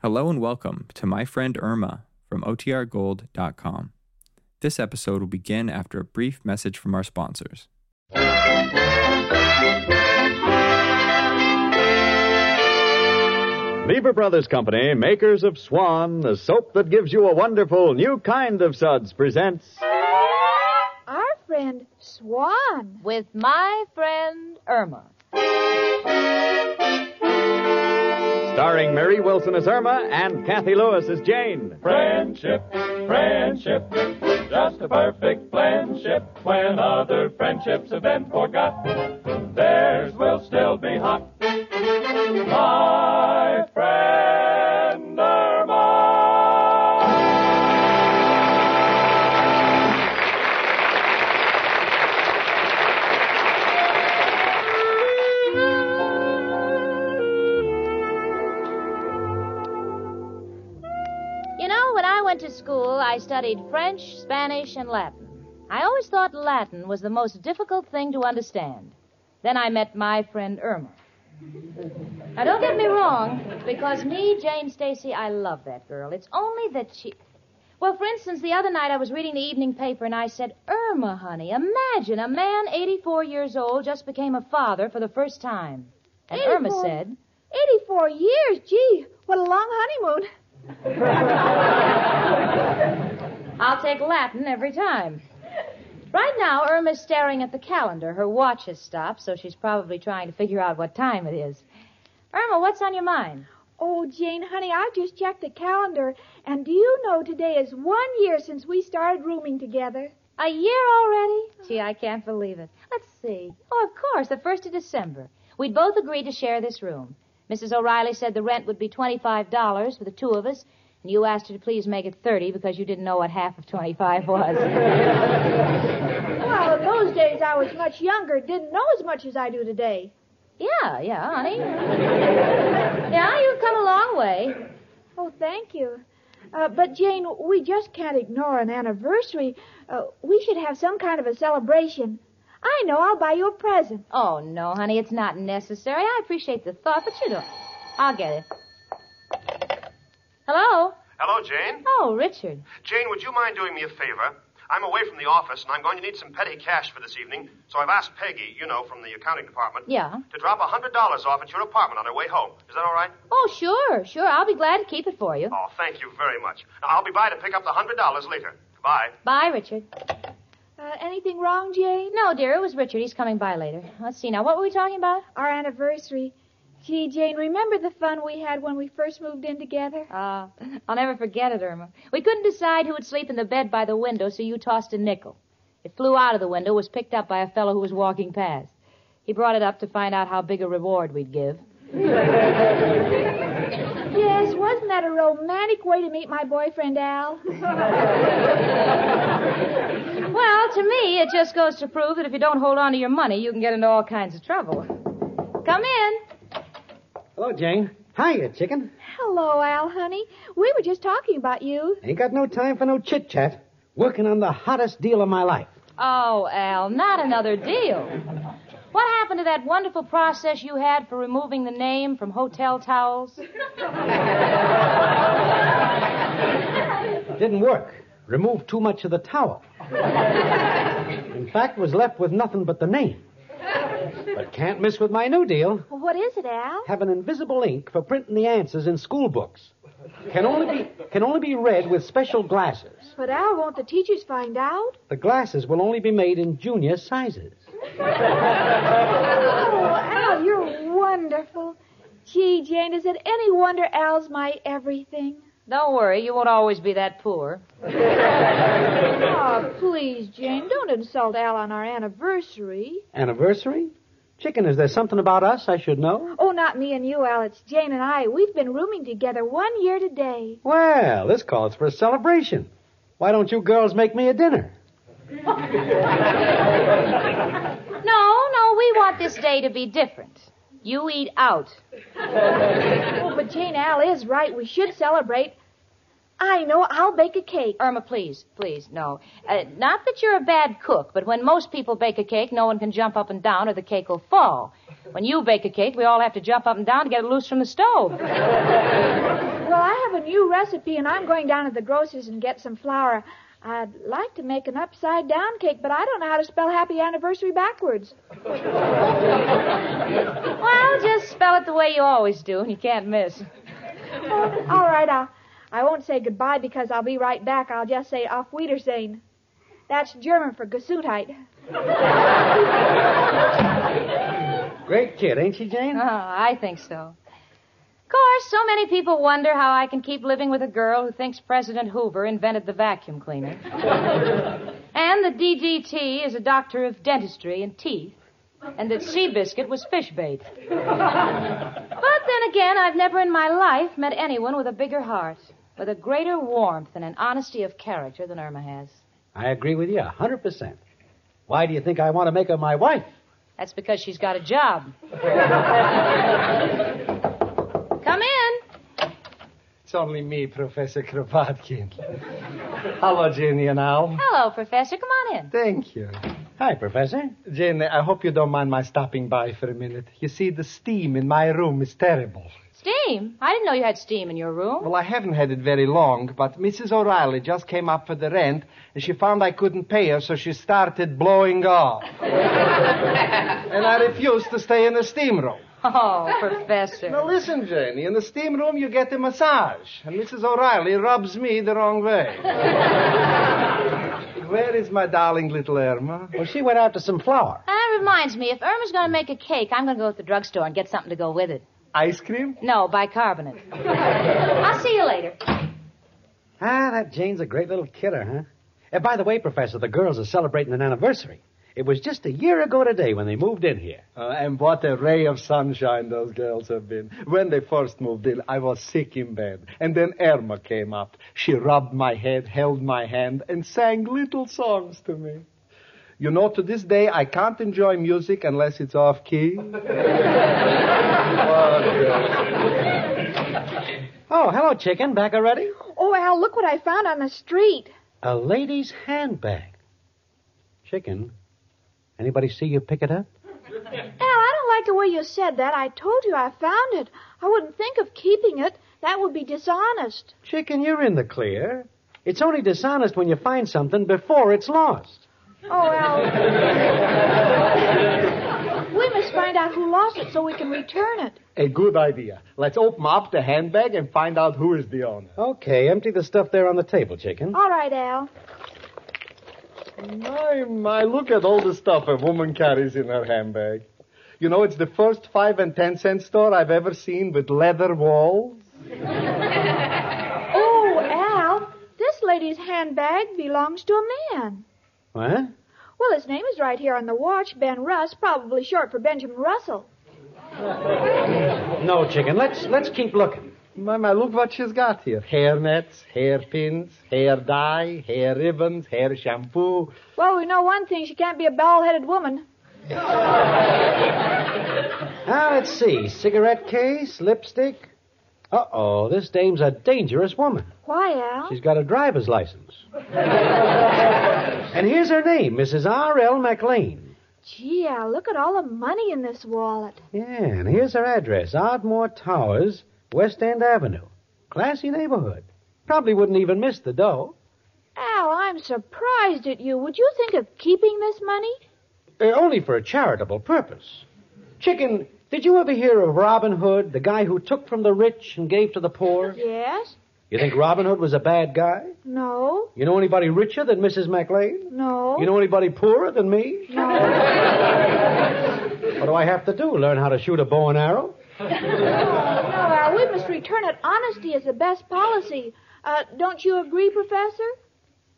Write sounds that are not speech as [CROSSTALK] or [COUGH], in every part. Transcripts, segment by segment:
Hello and welcome to My Friend Irma from OTRGold.com. This episode will begin after a brief message from our sponsors. Lever Brothers Company, makers of Swan, the soap that gives you a wonderful new kind of suds, presents. Our friend Swan. with my friend Irma. Starring Marie Wilson as Irma and Cathy Lewis as Jane. Friendship, friendship, just a perfect friendship. When other friendships have been forgot, theirs will still be hot. My went to school, I studied French, Spanish, and Latin. I always thought Latin was the most difficult thing to understand. Then I met my friend Irma. Now, don't get me wrong, because me, Jane Stacy, I love that girl. It's only that she. Well, for instance, the other night I was reading the evening paper and I said, Irma, honey, imagine a man 84 years old just became a father for the first time. And Irma said, 84 years. Gee, what a long honeymoon. I'll take Latin every time. Right now, Irma's staring at the calendar. Her watch has stopped, so she's probably trying to figure out what time it is. Irma, what's on your mind? Oh, Jane, honey, I've just checked the calendar, and do you know today is one year since we started rooming together? A year already? Gee, I can't believe it. Let's see. Oh, of course, the 1st of December. We'd both agreed to share this room. Mrs. O'Reilly said the rent would be $25 for the two of us, and you asked her to please make it 30 because you didn't know what half of 25 was. [LAUGHS] Well, in those days I was much younger, didn't know as much as I do today. yeah, yeah, honey. yeah, you've come a long way. Oh, thank you. Uh, but, Jane, we just can't ignore an anniversary. Uh, we should have some kind of a celebration. I know, I'll buy you a present. Oh, no, honey, it's not necessary. I appreciate the thought, but you don't. I'll get it. Hello? Hello, Jane. Oh, Richard. Jane, would you mind doing me a favor? I'm away from the office, and I'm going to need some petty cash for this evening, so I've asked Peggy, you know, from the accounting department, Yeah. to drop a $100 off at your apartment on her way home. Is that all right? Oh, sure, sure. I'll be glad to keep it for you. Oh, thank you very much. Now, I'll be by to pick up the $100 later. Bye. Bye, Richard. Uh, anything wrong, Jane? No, dear, it was Richard. He's coming by later. Let's see now. What were we talking about? Our anniversary. Gee, Jane, remember the fun we had when we first moved in together? Uh, I'll never forget it, Irma. We couldn't decide who would sleep in the bed by the window, so you tossed a nickel. It flew out of the window, was picked up by a fellow who was walking past. He brought it up to find out how big a reward we'd give. [LAUGHS] Yes, wasn't that a romantic way to meet my boyfriend, Al? [LAUGHS] Well, to me, it just goes to prove that if you don't hold on to your money, you can get into all kinds of trouble. Come in. Hello, Jane. Hiya, chicken. Hello, Al, honey. We were just talking about you. Ain't got no time for no chit chat. Working on the hottest deal of my life. Oh, Al, not another deal. What happened to that wonderful process you had for removing the name from hotel towels? Didn't work. Removed too much of the towel. In fact, was left with nothing but the name. But can't miss with my new deal. Well, what is it, Al? Have an invisible ink for printing the answers in school books. Can only be can only be read with special glasses. But, Al, won't the teachers find out? The glasses will only be made in junior sizes. Oh, Al, you're wonderful. Gee, Jane, is it any wonder Al's my everything? Don't worry, you won't always be that poor. [LAUGHS] Oh, please, Jane, don't insult Al on our anniversary. Anniversary? Chicken, is there something about us I should know? Oh, not me and you, Al. It's Jane and I. We've been rooming together one year today. Well, this calls for a celebration. Why don't you girls make me a dinner? [LAUGHS] No, no, we want this day to be different. You eat out. [LAUGHS] Oh, but Jane, Al is right. We should celebrate. I know. I'll bake a cake. Irma, please, please, no. Uh, not that you're a bad cook, but when most people bake a cake, no one can jump up and down or the cake will fall. When you bake a cake, we all have to jump up and down to get it loose from the stove. [LAUGHS] Well, I have a new recipe, and I'm going down to the grocer's and get some flour. I'd like to make an upside down cake, but I don't know how to spell happy anniversary backwards. [LAUGHS] Well, just spell it the way you always do, and you can't miss. Oh, all right, I'll, I won't say goodbye because I'll be right back. I'll just say auf Wiedersehen. That's German for Gesundheit. Great kid, ain't she, Jane? Oh, I think so. Of course, so many people wonder how I can keep living with a girl who thinks President Hoover invented the vacuum cleaner. [LAUGHS] and that DDT is a doctor of dentistry and teeth. And that Seabiscuit was fish bait. [LAUGHS] but then again, I've never in my life met anyone with a bigger heart, with a greater warmth and an honesty of character than Irma has. I agree with you a 100%. Why do you think I want to make her my wife? That's because she's got a job. [LAUGHS] Come in. It's only me, Professor Kropotkin. Hello, Jenny and Al. Hello, Professor. Come on in. Thank you. Hi, Professor. Jenny, I hope you don't mind my stopping by for a minute. You see, the steam in my room is terrible. Steam? I didn't know you had steam in your room. Well, I haven't had it very long, but Mrs. O'Reilly just came up for the rent, and she found I couldn't pay her, so she started blowing off. [LAUGHS] and I refused to stay in the steam room. Oh, Professor. Now listen, Janie, in the steam room you get a massage, and Mrs. O'Reilly rubs me the wrong way. [LAUGHS] Where is my darling little Irma? Well, she went out to some flour. Ah, that reminds me, if Irma's going to make a cake, I'm going to go to the drugstore and get something to go with it. Ice cream? No, bicarbonate. I'll see you later. Ah, that Jane's a great little kidder, huh? Uh, by the way, Professor, the girls are celebrating an anniversary. It was just a year ago today when they moved in here. Uh, and what a ray of sunshine those girls have been. When they first moved in, I was sick in bed. And then Irma came up. She rubbed my head, held my hand, and sang little songs to me. You know, to this day, I can't enjoy music unless it's off key. [LAUGHS] Oh, hello, chicken. Back already? Oh, Al, look what I found on the street. A lady's handbag. Chicken, anybody see you pick it up? Al, I don't like the way you said that. I told you I found it. I wouldn't think of keeping it. That would be dishonest. Chicken, you're in the clear. It's only dishonest when you find something before it's lost. Oh, Al. we must find out who lost it so we can return it. A good idea. Let's open up the handbag and find out who is the owner. Okay, empty the stuff there on the table, chicken. All right, Al. My, my, look at all the stuff a woman carries in her handbag. You know, it's the first five and ten cent store I've ever seen with leather walls. [LAUGHS] Oh, Al, this lady's handbag belongs to a man. What? Well, his name is right here on the watch, Ben Russ, probably short for Benjamin Russell. No, chicken. Let's let's keep looking. My, my, look what she's got here. Hair nets, hair pins, hair dye, hair ribbons, hair shampoo. Well, we know one thing. She can't be a bald-headed woman. Now, [LAUGHS] ah, let's see. Cigarette case, lipstick. Uh-oh, this dame's a dangerous woman. Why, Al? She's got a driver's license. and here's her name, Mrs. R.L. McLean. Gee, Al, look at all the money in this wallet. Yeah, and here's her address, Ardmore Towers, West End Avenue. Classy neighborhood. Probably wouldn't even miss the dough. Al, I'm surprised at you. Would you think of keeping this money? Uh, only for a charitable purpose. Chicken, did you ever hear of Robin Hood, the guy who took from the rich and gave to the poor? Yes. You think Robin Hood was a bad guy? No. You know anybody richer than Mrs. McLean? No. You know anybody poorer than me? No. What do I have to do? Learn how to shoot a bow and arrow? no, Al, we must return it. Honesty is the best policy. Uh, don't you agree, Professor?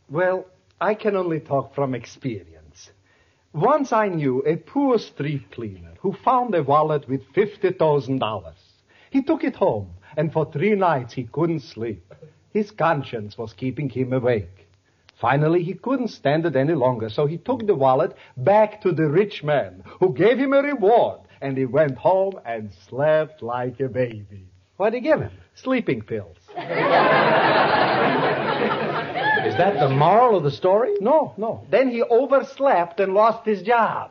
Well, I can only talk from experience. Once I knew a poor street cleaner who found a wallet with $50,000. He took it home, and for three nights he couldn't sleep. His conscience was keeping him awake. Finally, he couldn't stand it any longer, so he took the wallet back to the rich man, who gave him a reward, and he went home and slept like a baby. What'd he give him? Sleeping pills. [LAUGHS] Is that the moral of the story? No, no. Then he overslept and lost his job.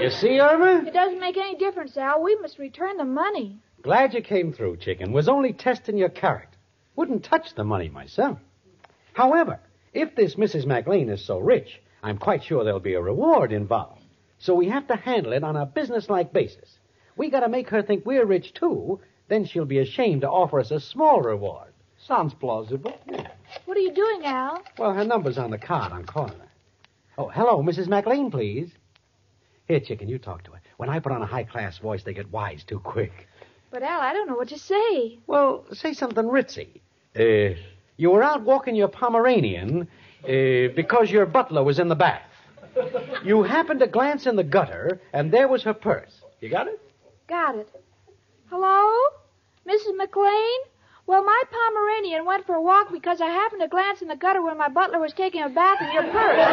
You see, Irma? It doesn't make any difference, Al. We must return the money. Glad you came through, chicken. Was only testing your character. Wouldn't touch the money myself. However, if this Mrs. McLean is so rich, I'm quite sure there'll be a reward involved. So we have to handle it on a businesslike basis. We gotta make her think we're rich too, then she'll be ashamed to offer us a small reward. Sounds plausible. What are you doing, Al? Well, her number's on the card. I'm calling her. Oh, hello, Mrs. McLean, please. Here, chicken, you talk to her. When I put on a high class voice, they get wise too quick. But, Al, I don't know what to say. Well, say something ritzy. Uh, you were out walking your Pomeranian uh, because your butler was in the bath. You happened to glance in the gutter, and there was her purse. You got it? Got it. Hello? Mrs. McLean? Well, my Pomeranian went for a walk because I happened to glance in the gutter when my butler was taking a bath in your purse.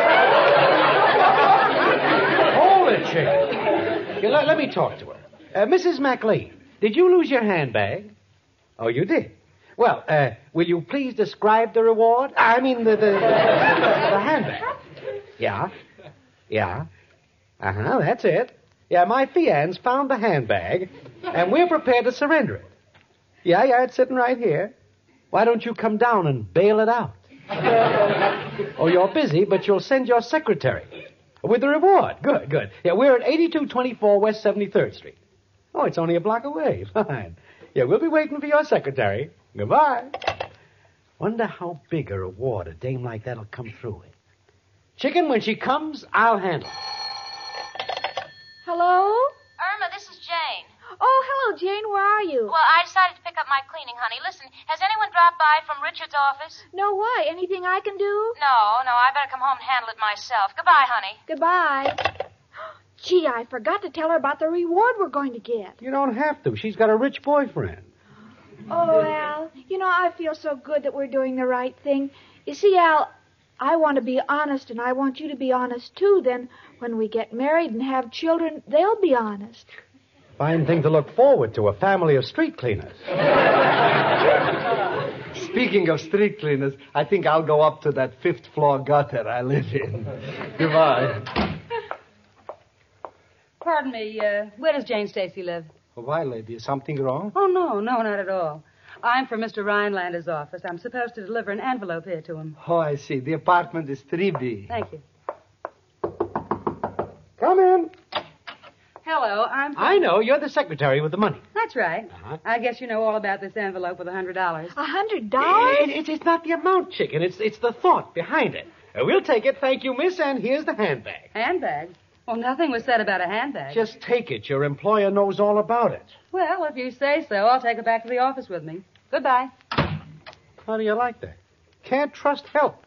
Hold it, chicken. Here, let, let me talk to her. Uh, Mrs. McLean, did you lose your handbag? Oh, you did? Well, uh, will you please describe the reward? I mean, the, the, the handbag. [LAUGHS] Yeah. Yeah. Uh huh, that's it. Yeah, my fiance found the handbag, and we're prepared to surrender it. Yeah, yeah, it's sitting right here. Why don't you come down and bail it out? [LAUGHS] oh, you're busy, but you'll send your secretary. With the reward. Good, good. Yeah, we're at 8224 West 73rd Street. Oh, it's only a block away. [LAUGHS] Fine. Yeah, we'll be waiting for your secretary. Goodbye. Wonder how big a reward a dame like that'll come through with. Chicken, when she comes, I'll handle it. Hello? Irma, this is Jane. Oh, hello, Jane. Where are you? Well, I decided to pick up my cleaning, honey. Listen, has anyone dropped by from Richard's office? No, why? Anything I can do? No, no, I better come home and handle it myself. Goodbye, honey. Goodbye. [GASPS] Gee, I forgot to tell her about the reward we're going to get. You don't have to. She's got a rich boyfriend. Oh, Al, you know, I feel so good that we're doing the right thing. You see, Al, I want to be honest, and I want you to be honest, too. Then, when we get married and have children, they'll be honest. Fine thing to look forward to, a family of street cleaners. Speaking of street cleaners, I think I'll go up to that fifth floor gutter I live in. Goodbye. Pardon me, uh, where does Jane Stacy live? Why, lady, is something wrong? Oh, no, no, not at all. I'm from Mr. Rhinelander's office. I'm supposed to deliver an envelope here to him. Oh, I see. The apartment is 3B. Thank you. Come in. Hello, I'm. From... I know. You're the secretary with the money. That's right. Uh-huh. I guess you know all about this envelope with a hundred dollars. A hundred dollars? It, it, it's not the amount, chicken. It's, it's the thought behind it. Uh, we'll take it. Thank you, miss. And here's the handbag. Handbag? Well, nothing was said about a handbag. Just take it. Your employer knows all about it. Well, if you say so, I'll take it back to the office with me. Goodbye. How do you like that? Can't trust help.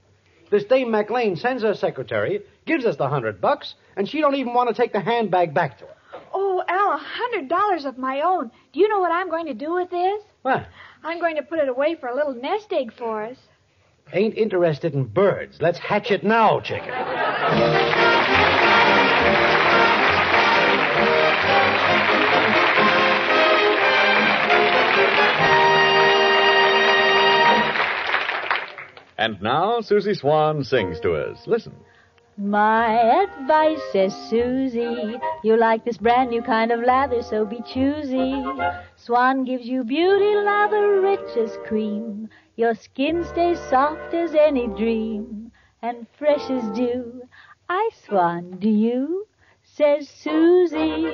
This Dame McLean sends her secretary, gives us the hundred bucks, and she don't even want to take the handbag back to her. Oh, Al, a hundred dollars of my own. Do you know what I'm going to do with this? What? I'm going to put it away for a little nest egg for us. Ain't interested in birds. Let's hatch it now, chicken. [LAUGHS] And now Susie Swan sings to us. Listen. My advice, says Susie, you like this brand new kind of lather, so be choosy. Swan gives you beauty lather rich as cream. Your skin stays soft as any dream, and fresh as dew. I swan, do you? Says Susie.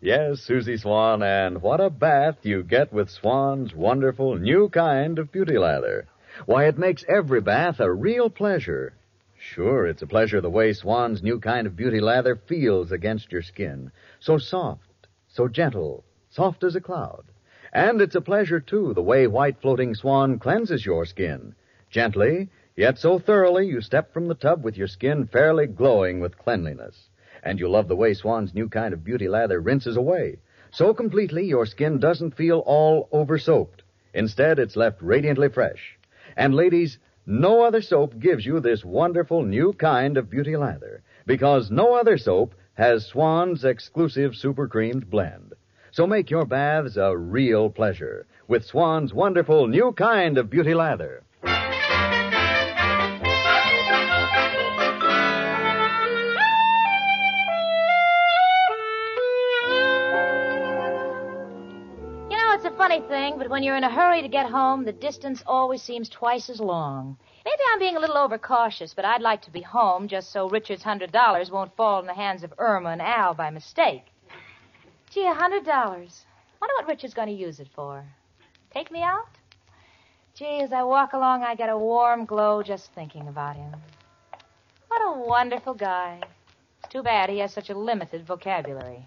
Yes, Susie Swan, and what a bath you get with Swan's wonderful new kind of beauty lather. Why, it makes every bath a real pleasure. Sure, it's a pleasure the way Swan's new kind of beauty lather feels against your skin. So soft, so gentle, soft as a cloud. And it's a pleasure, too, the way white floating Swan cleanses your skin. Gently, yet so thoroughly you step from the tub with your skin fairly glowing with cleanliness. And you love the way Swan's new kind of beauty lather rinses away. So completely your skin doesn't feel all over soaped. Instead, it's left radiantly fresh. And ladies, no other soap gives you this wonderful new kind of beauty lather because no other soap has Swan's exclusive super creamed blend. So make your baths a real pleasure with Swan's wonderful new kind of beauty lather. Funny thing, but when you're in a hurry to get home, the distance always seems twice as long. Maybe I'm being a little overcautious, but I'd like to be home just so Richard's hundred dollars won't fall in the hands of Irma and Al by mistake. Gee, a hundred dollars. Wonder what Richard's going to use it for. Take me out? Gee, as I walk along, I get a warm glow just thinking about him. What a wonderful guy. It's too bad he has such a limited vocabulary.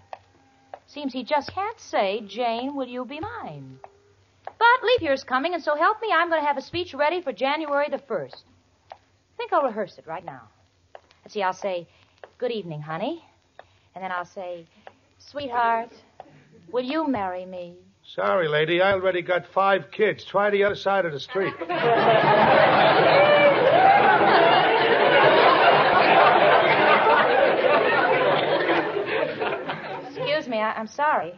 Seems he just can't say, Jane, will you be mine? But leap year's coming, and so help me, I'm going to have a speech ready for January the 1st. I think I'll rehearse it right now. Let's see, I'll say, Good evening, honey. And then I'll say, Sweetheart, will you marry me? Sorry, lady, I already got five kids. Try the other side of the street. [LAUGHS] Excuse me, I- I'm sorry.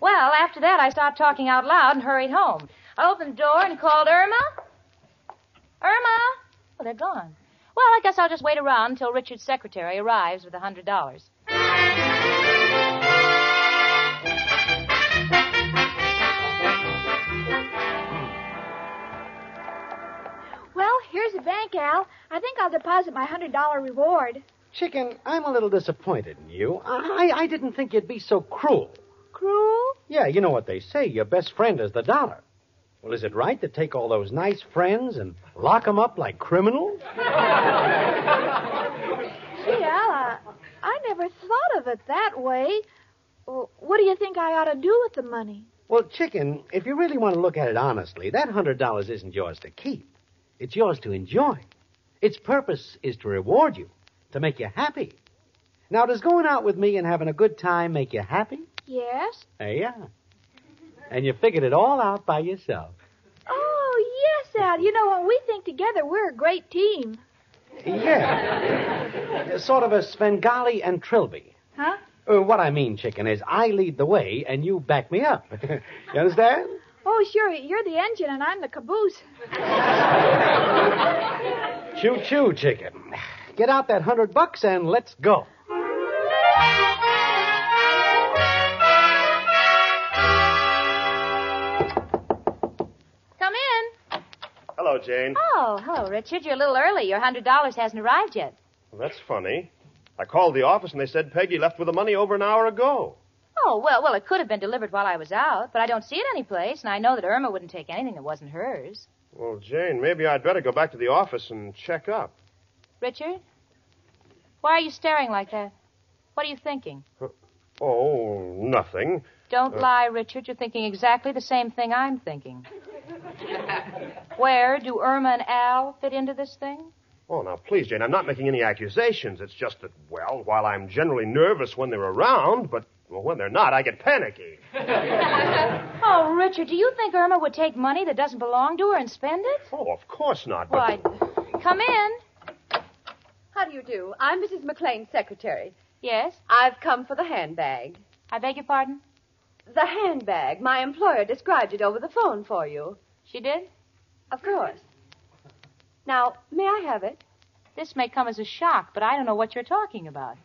Well, after that, I stopped talking out loud and hurried home. I opened the door and called Irma. Irma! Oh, they're gone. Well, I guess I'll just wait around until Richard's secretary arrives with a hundred dollars. Well, here's the bank, Al. I think I'll deposit my hundred dollar reward. Chicken, I'm a little disappointed in you. I, I didn't think you'd be so cruel. Cruel? Yeah, you know what they say. Your best friend is the dollar. Well, is it right to take all those nice friends and lock them up like criminals? [LAUGHS] Gee, Al, I, I never thought of it that way. Well, what do you think I ought to do with the money? Well, Chicken, if you really want to look at it honestly, that hundred dollars isn't yours to keep. It's yours to enjoy. Its purpose is to reward you, to make you happy. Now, does going out with me and having a good time make you happy? Yes? There you are. And you figured it all out by yourself. Oh, yes, Al. You know, when we think together, we're a great team. Yeah. sort of a Svengali and Trilby. Huh? Uh, what I mean, Chicken, is I lead the way and you back me up. [LAUGHS] you understand? Oh, sure. You're the engine and I'm the caboose. Choo choo, Chicken. Get out that hundred bucks and let's go. Come in. Hello, Jane. Oh, hello, Richard. You're a little early. Your hundred dollars hasn't arrived yet. Well, that's funny. I called the office and they said Peggy left with the money over an hour ago. Oh, well, well, it could have been delivered while I was out, but I don't see it anyplace, and I know that Irma wouldn't take anything that wasn't hers. Well, Jane, maybe I'd better go back to the office and check up. Richard? Why are you staring like that? What are you thinking? Oh, nothing. Don't Uh, lie, Richard. You're thinking exactly the same thing I'm thinking. Where do Irma and Al fit into this thing? Oh, now, please, Jane, I'm not making any accusations. It's just that, well, while I'm generally nervous when they're around, but well, when they're not, I get panicky. [LAUGHS] Oh, Richard, do you think Irma would take money that doesn't belong to her and spend it? Oh, of course not. But Why, come in. How do you do? I'm Mrs. McLean's secretary. Yes? I've come for the handbag. I beg your pardon? The handbag. My employer described it over the phone for you. She did? Of course. Now, may I have it? This may come as a shock, but I don't know what you're talking about.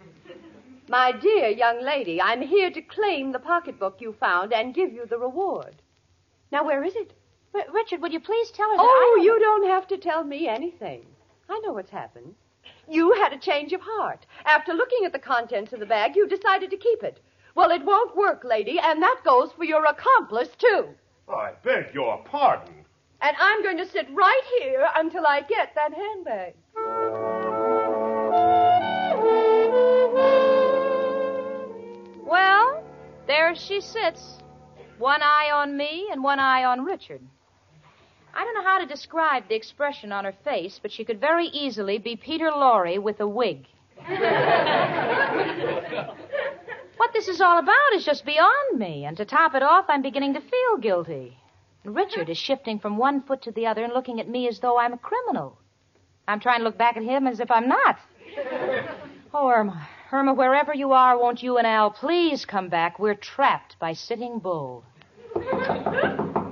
My dear young lady, I'm here to claim the pocketbook you found and give you the reward. Now, where is it? R- Richard, would you please tell her that Oh, I... you don't have to tell me anything. I know what's happened. You had a change of heart. After looking at the contents of the bag, you decided to keep it. Well, it won't work, lady, and that goes for your accomplice, too. I beg your pardon. And I'm going to sit right here until I get that handbag. Well, there she sits. One eye on me and one eye on Richard. I don't know how to describe the expression on her face, but she could very easily be Peter Lorre with a wig. [LAUGHS] what this is all about is just beyond me, and to top it off, I'm beginning to feel guilty. Richard is shifting from one foot to the other and looking at me as though I'm a criminal. I'm trying to look back at him as if I'm not. [LAUGHS] Oh, Irma, Irma, wherever you are, won't you and Al please come back? We're trapped by Sitting Bull. [LAUGHS]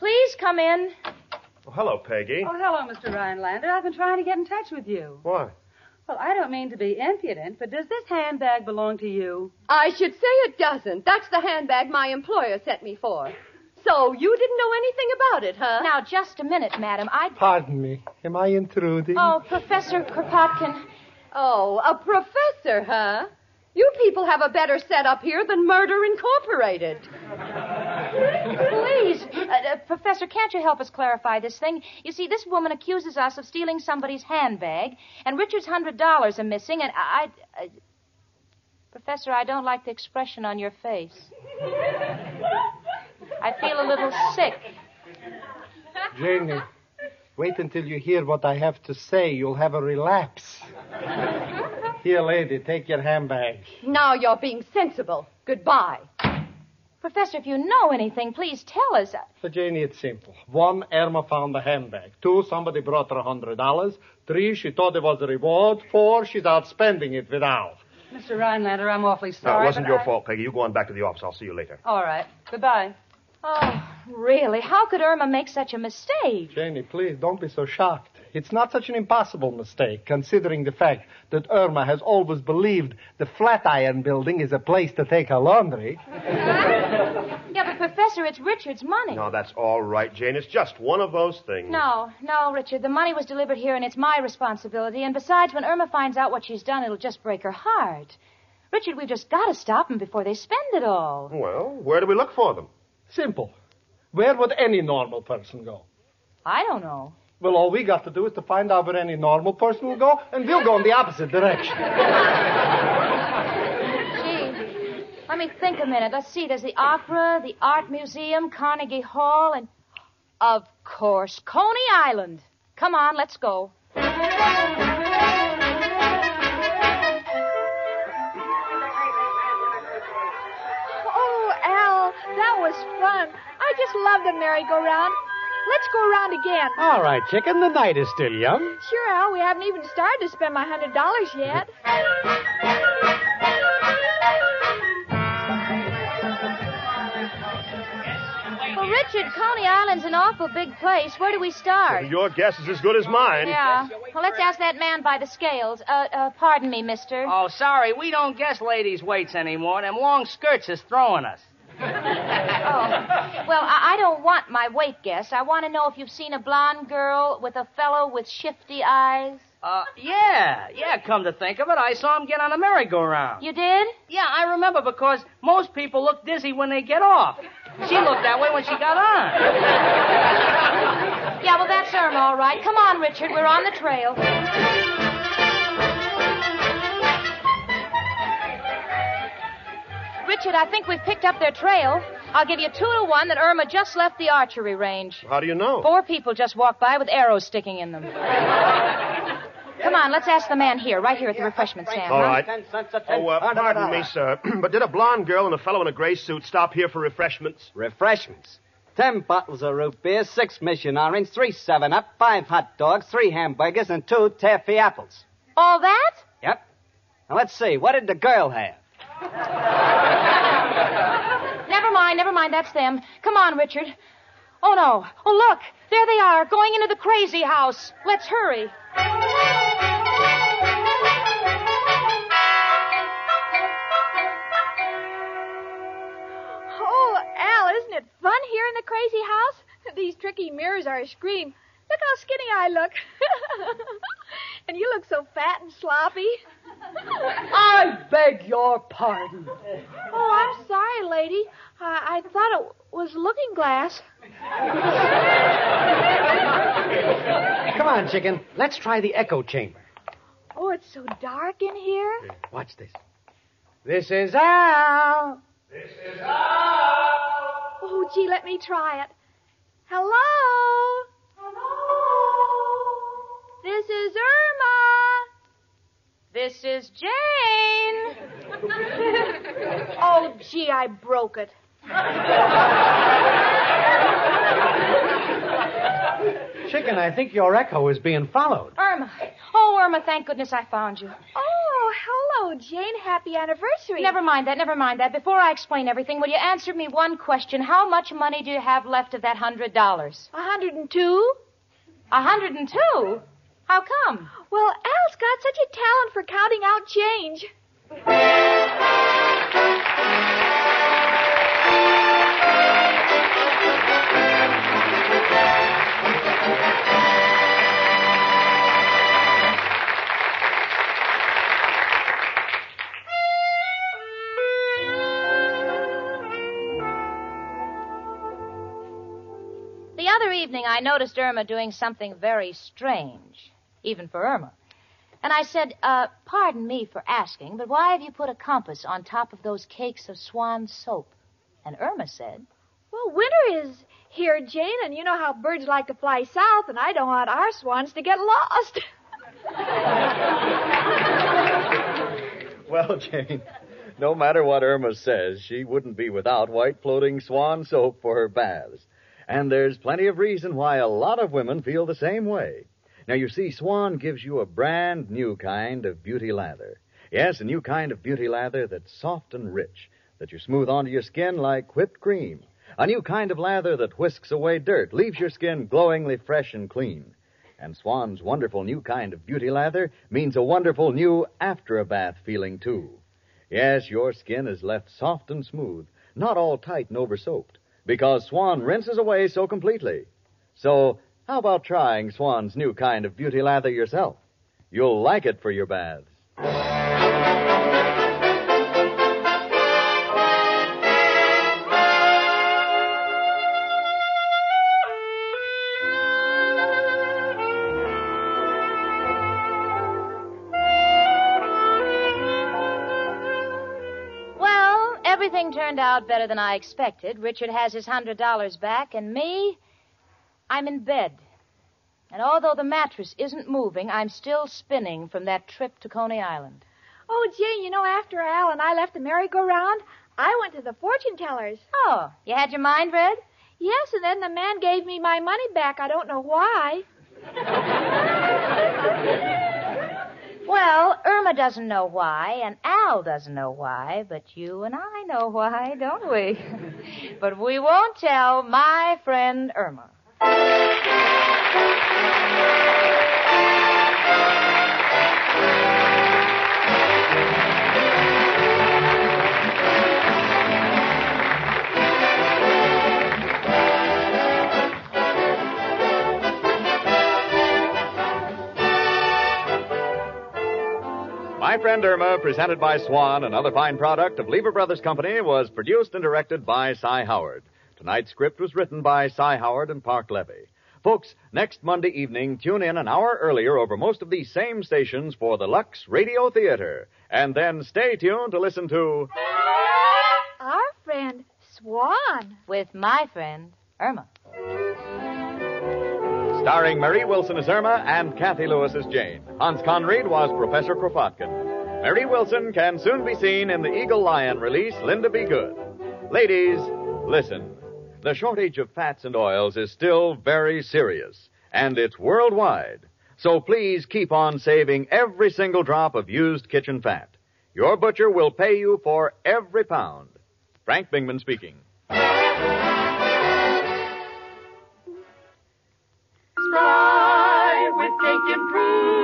Please come in. Oh, hello, Peggy. Oh, hello, Mr. Rhinelander. I've been trying to get in touch with you. Why? Well, I don't mean to be impudent, but does this handbag belong to you? I should say it doesn't. That's the handbag my employer sent me for. So you didn't know anything about it, huh? Now, just a minute, madam. I. Pardon me. Am I intruding? Oh, Professor Kropotkin. Oh, a professor, huh? You people have a better setup here than Murder Incorporated. [LAUGHS] Please, uh, uh, Professor, can't you help us clarify this thing? You see, this woman accuses us of stealing somebody's handbag, and Richard's hundred dollars are missing, and I. I uh, Professor, I don't like the expression on your face. I feel a little sick. Janie, wait until you hear what I have to say. You'll have a relapse. Here, lady, take your handbag. Now you're being sensible. Goodbye. Professor, if you know anything, please tell us. So, Janie, it's simple. One, Irma found the handbag. Two, somebody brought her a hundred dollars. Three, she thought it was a reward. Four, she's out spending it without. Mr. Rhinelander, I'm awfully No, sorry. it wasn't but your I- fault, Peggy. You go on back to the office. I'll see you later. All right. Goodbye. Oh, really? How could Irma make such a mistake? Janie, please don't be so shocked. It's not such an impossible mistake, considering the fact that Irma has always believed the Flatiron Building is a place to take her laundry. [LAUGHS] Yeah, but Professor, it's Richard's money. No, that's all right, Jane. It's just one of those things. No, no, Richard. The money was delivered here, and it's my responsibility. And besides, when Irma finds out what she's done, it'll just break her heart. Richard, we've just got to stop them before they spend it all. Well, where do we look for them? Simple. Where would any normal person go? I don't know. Well, all we got to do is to find out where any normal person will go, and we'll go in the opposite direction. Gee, let me think a minute. Let's see. There's the opera, the art museum, Carnegie Hall, and of course, Coney Island. Come on, let's go. Oh, Al, that was fun. I just love the merry-go-round. Let's go around again. All right, chicken. The night is still young. Sure, Al. We haven't even started to spend my hundred dollars yet. Well, Richard, Coney Island's an awful big place. Where do we start? Your guess is as good as mine. Yeah. Well, let's ask that man by the scales. Uh, uh, pardon me, mister. Oh, sorry, we don't guess ladies' weights anymore. Them long skirts is throwing us. Oh. [LAUGHS] Well, I, I don't want my weight guess. I want to know if you've seen a blonde girl with a fellow with shifty eyes. Uh, yeah, yeah, come to think of it, I saw him get on a merry-go-round. You did? Yeah, I remember because most people look dizzy when they get off. She looked that way when she got on. [LAUGHS] Yeah, well, that's Irma, all right. Come on, Richard. We're on the trail. Richard, I think we've picked up their trail. I'll give you two to one that Irma just left the archery range. How do you know? Four people just walked by with arrows sticking in them. Come on, let's ask the man here, right here at the refreshment stand. All huh? right. Oh, uh, pardon me, sir, [CLEARS THROAT] but did a blonde girl and a fellow in a gray suit stop here for refreshments? Refreshments. Ten bottles of root beer, six mission orange, three seven up, five hot dogs, three hamburgers, and two taffy apples. All that? Yep. Now let's see. What did the girl have? [LAUGHS] Never mind, never mind. That's them. Come on, Richard. Oh, no. Oh, look. There they are, going into the crazy house. Let's hurry. Oh, Al, isn't it fun here in the crazy house? These tricky mirrors are a scream. Look how skinny I look. [LAUGHS] and you look so fat and sloppy. I beg your pardon. Oh, I'm sorry, lady. I, I thought it was looking glass. Come on, chicken. Let's try the echo chamber. Oh, it's so dark in here. Watch this. This is Al. This is Al. Oh, gee, let me try it. Hello. Hello? This is Irma. This is Jane. [LAUGHS] oh, gee, I broke it. Chicken, I think your echo is being followed. Irma. Oh, Irma, thank goodness I found you. Oh, hello, Jane. Happy anniversary. Never mind that, never mind that. Before I explain everything, will you answer me one question? How much money do you have left of that hundred dollars? A hundred and two. A hundred and two? How come? Well, Al's got such a talent for counting out change. The other evening, I noticed Irma doing something very strange even for Irma. And I said, uh, pardon me for asking, but why have you put a compass on top of those cakes of swan soap? And Irma said, Well, winter is here, Jane, and you know how birds like to fly south, and I don't want our swans to get lost. [LAUGHS] Well, Jane, no matter what Irma says, she wouldn't be without white floating swan soap for her baths. And there's plenty of reason why a lot of women feel the same way. Now, you see, Swan gives you a brand new kind of beauty lather. Yes, a new kind of beauty lather that's soft and rich, that you smooth onto your skin like whipped cream. A new kind of lather that whisks away dirt, leaves your skin glowingly fresh and clean. And Swan's wonderful new kind of beauty lather means a wonderful new after a bath feeling, too. Yes, your skin is left soft and smooth, not all tight and over soaped, because Swan rinses away so completely. So, how about trying Swan's new kind of beauty lather yourself? You'll like it for your baths. Well, everything turned out better than I expected. Richard has his hundred dollars back, and me, I'm in bed. And although the mattress isn't moving, I'm still spinning from that trip to Coney Island. Oh, Jane, you know, after Al and I left the merry-go-round, I went to the fortune tellers. Oh, you had your mind read? Yes, and then the man gave me my money back. I don't know why. [LAUGHS] Well, Irma doesn't know why, and Al doesn't know why, but you and I know why, don't we? [LAUGHS] but we won't tell my friend Irma. My Friend Irma, presented by Swan, another fine product of Lever Brothers Company, was produced and directed by Cy Howard. Tonight's script was written by Cy Howard and Parke Levy. Folks, next Monday evening, tune in an hour earlier over most of these same stations for the Lux Radio Theater. And then stay tuned to listen to Our friend Swan. With my friend Irma. Starring Marie Wilson as Irma and Cathy Lewis as Jane. Hans Conried was Professor Kropotkin. Marie Wilson can soon be seen in the Eagle Lion release, Linda Be Good. Ladies, listen. The shortage of fats and oils is still very serious, and it's worldwide. So please keep on saving every single drop of used kitchen fat. Your butcher will pay you for every pound. Frank Bingman speaking. Spry with cake improver.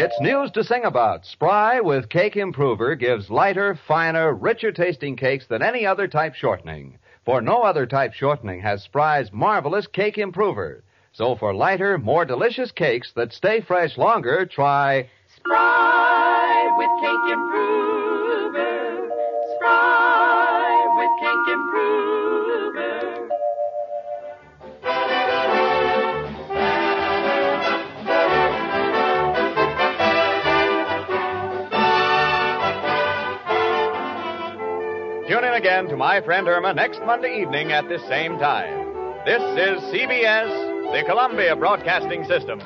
It's news to sing about. Spry with Cake Improver gives lighter, finer, richer tasting cakes than any other type shortening. For no other type shortening has Spry's marvelous Cake Improver. So for lighter, more delicious cakes that stay fresh longer, try Spry with cake improver. Spry with cake improver. Tune in again to My Friend Irma next Monday evening at this same time. This is CBS, the Columbia Broadcasting System.